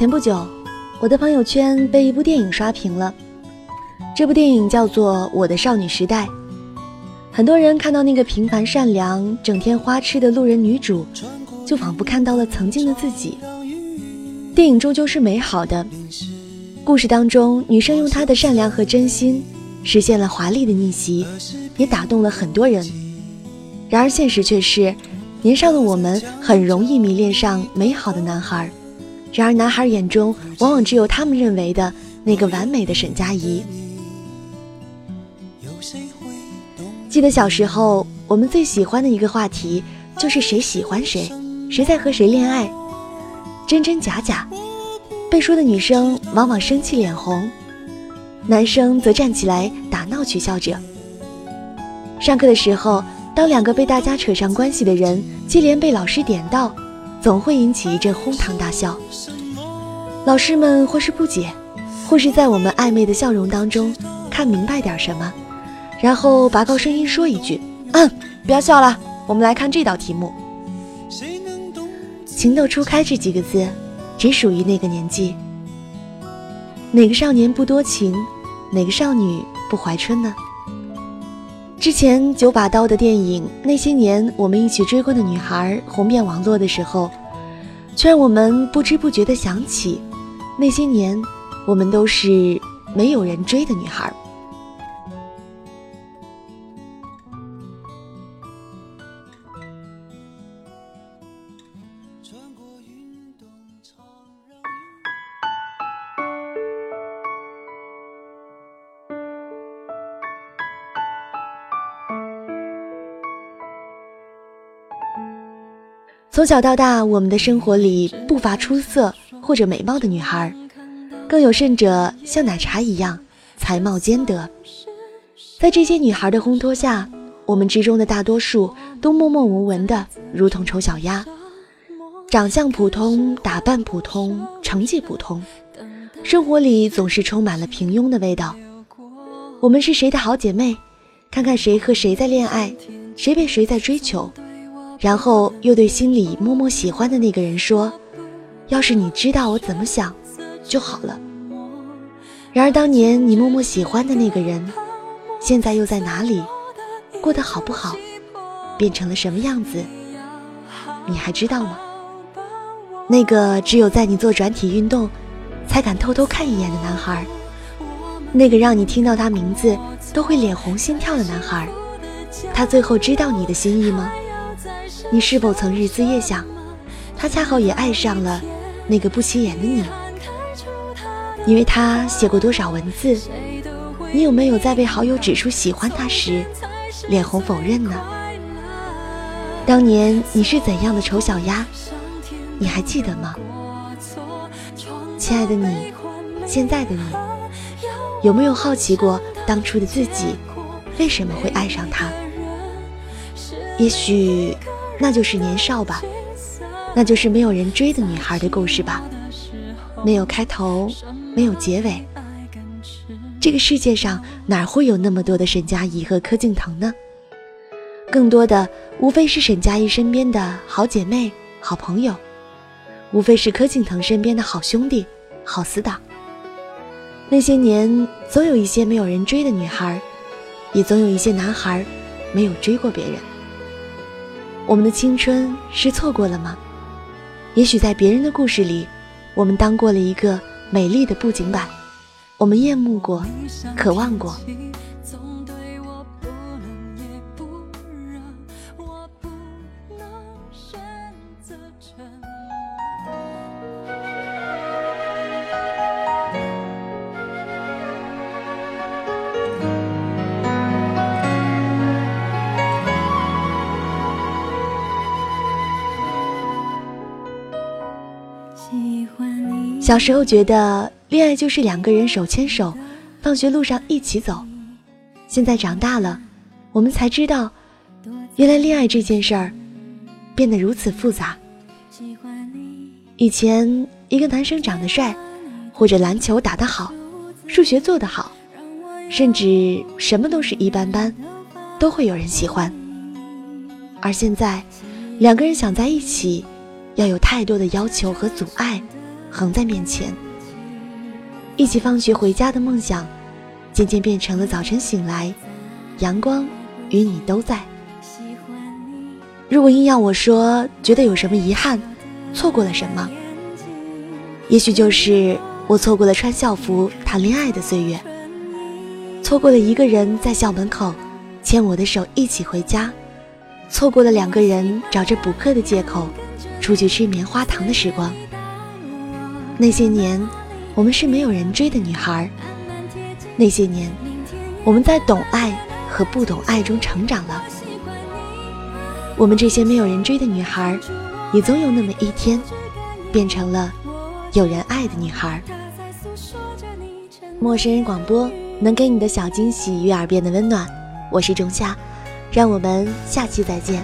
前不久，我的朋友圈被一部电影刷屏了。这部电影叫做《我的少女时代》。很多人看到那个平凡善良、整天花痴的路人女主，就仿佛看到了曾经的自己。电影终究是美好的，故事当中，女生用她的善良和真心，实现了华丽的逆袭，也打动了很多人。然而现实却是，年少的我们很容易迷恋上美好的男孩。然而，男孩眼中往往只有他们认为的那个完美的沈佳宜。记得小时候，我们最喜欢的一个话题就是谁喜欢谁，谁在和谁恋爱，真真假假。被说的女生往往生气脸红，男生则站起来打闹取笑着。上课的时候，当两个被大家扯上关系的人接连被老师点到。总会引起一阵哄堂大笑，老师们或是不解，或是在我们暧昧的笑容当中看明白点什么，然后拔高声音说一句：“嗯，不要笑了，我们来看这道题目。”情窦初开这几个字，只属于那个年纪。哪个少年不多情，哪个少女不怀春呢？之前九把刀的电影《那些年我们一起追过的女孩》红遍网络的时候，却让我们不知不觉地想起，那些年我们都是没有人追的女孩。从小到大，我们的生活里不乏出色或者美貌的女孩，更有甚者像奶茶一样才貌兼得。在这些女孩的烘托下，我们之中的大多数都默默无闻的，如同丑小鸭，长相普通，打扮普通，成绩普通，生活里总是充满了平庸的味道。我们是谁的好姐妹？看看谁和谁在恋爱，谁被谁在追求。然后又对心里默默喜欢的那个人说：“要是你知道我怎么想，就好了。”然而当年你默默喜欢的那个人，现在又在哪里，过得好不好，变成了什么样子，你还知道吗？那个只有在你做转体运动，才敢偷偷看一眼的男孩，那个让你听到他名字都会脸红心跳的男孩，他最后知道你的心意吗？你是否曾日思夜想，他恰好也爱上了那个不起眼的你？你为他写过多少文字？你有没有在被好友指出喜欢他时，脸红否认呢？当年你是怎样的丑小鸭？你还记得吗？亲爱的你，现在的你，有没有好奇过当初的自己为什么会爱上他？也许。那就是年少吧，那就是没有人追的女孩的故事吧。没有开头，没有结尾。这个世界上哪会有那么多的沈佳宜和柯敬腾呢？更多的无非是沈佳宜身边的好姐妹、好朋友，无非是柯敬腾身边的好兄弟、好死党。那些年，总有一些没有人追的女孩，也总有一些男孩没有追过别人。我们的青春是错过了吗？也许在别人的故事里，我们当过了一个美丽的布景板，我们厌慕过，渴望过。小时候觉得恋爱就是两个人手牵手，放学路上一起走。现在长大了，我们才知道，原来恋爱这件事儿变得如此复杂。以前一个男生长得帅，或者篮球打得好，数学做得好，甚至什么都是一般般，都会有人喜欢。而现在，两个人想在一起，要有太多的要求和阻碍。横在面前。一起放学回家的梦想，渐渐变成了早晨醒来，阳光与你都在。如果硬要我说，觉得有什么遗憾，错过了什么，也许就是我错过了穿校服谈恋爱的岁月，错过了一个人在校门口牵我的手一起回家。错过了两个人找着补课的借口出去吃棉花糖的时光。那些年，我们是没有人追的女孩。那些年，我们在懂爱和不懂爱中成长了。我们这些没有人追的女孩，也总有那么一天，变成了有人爱的女孩。陌生人广播能给你的小惊喜与耳边的温暖，我是仲夏。让我们下期再见。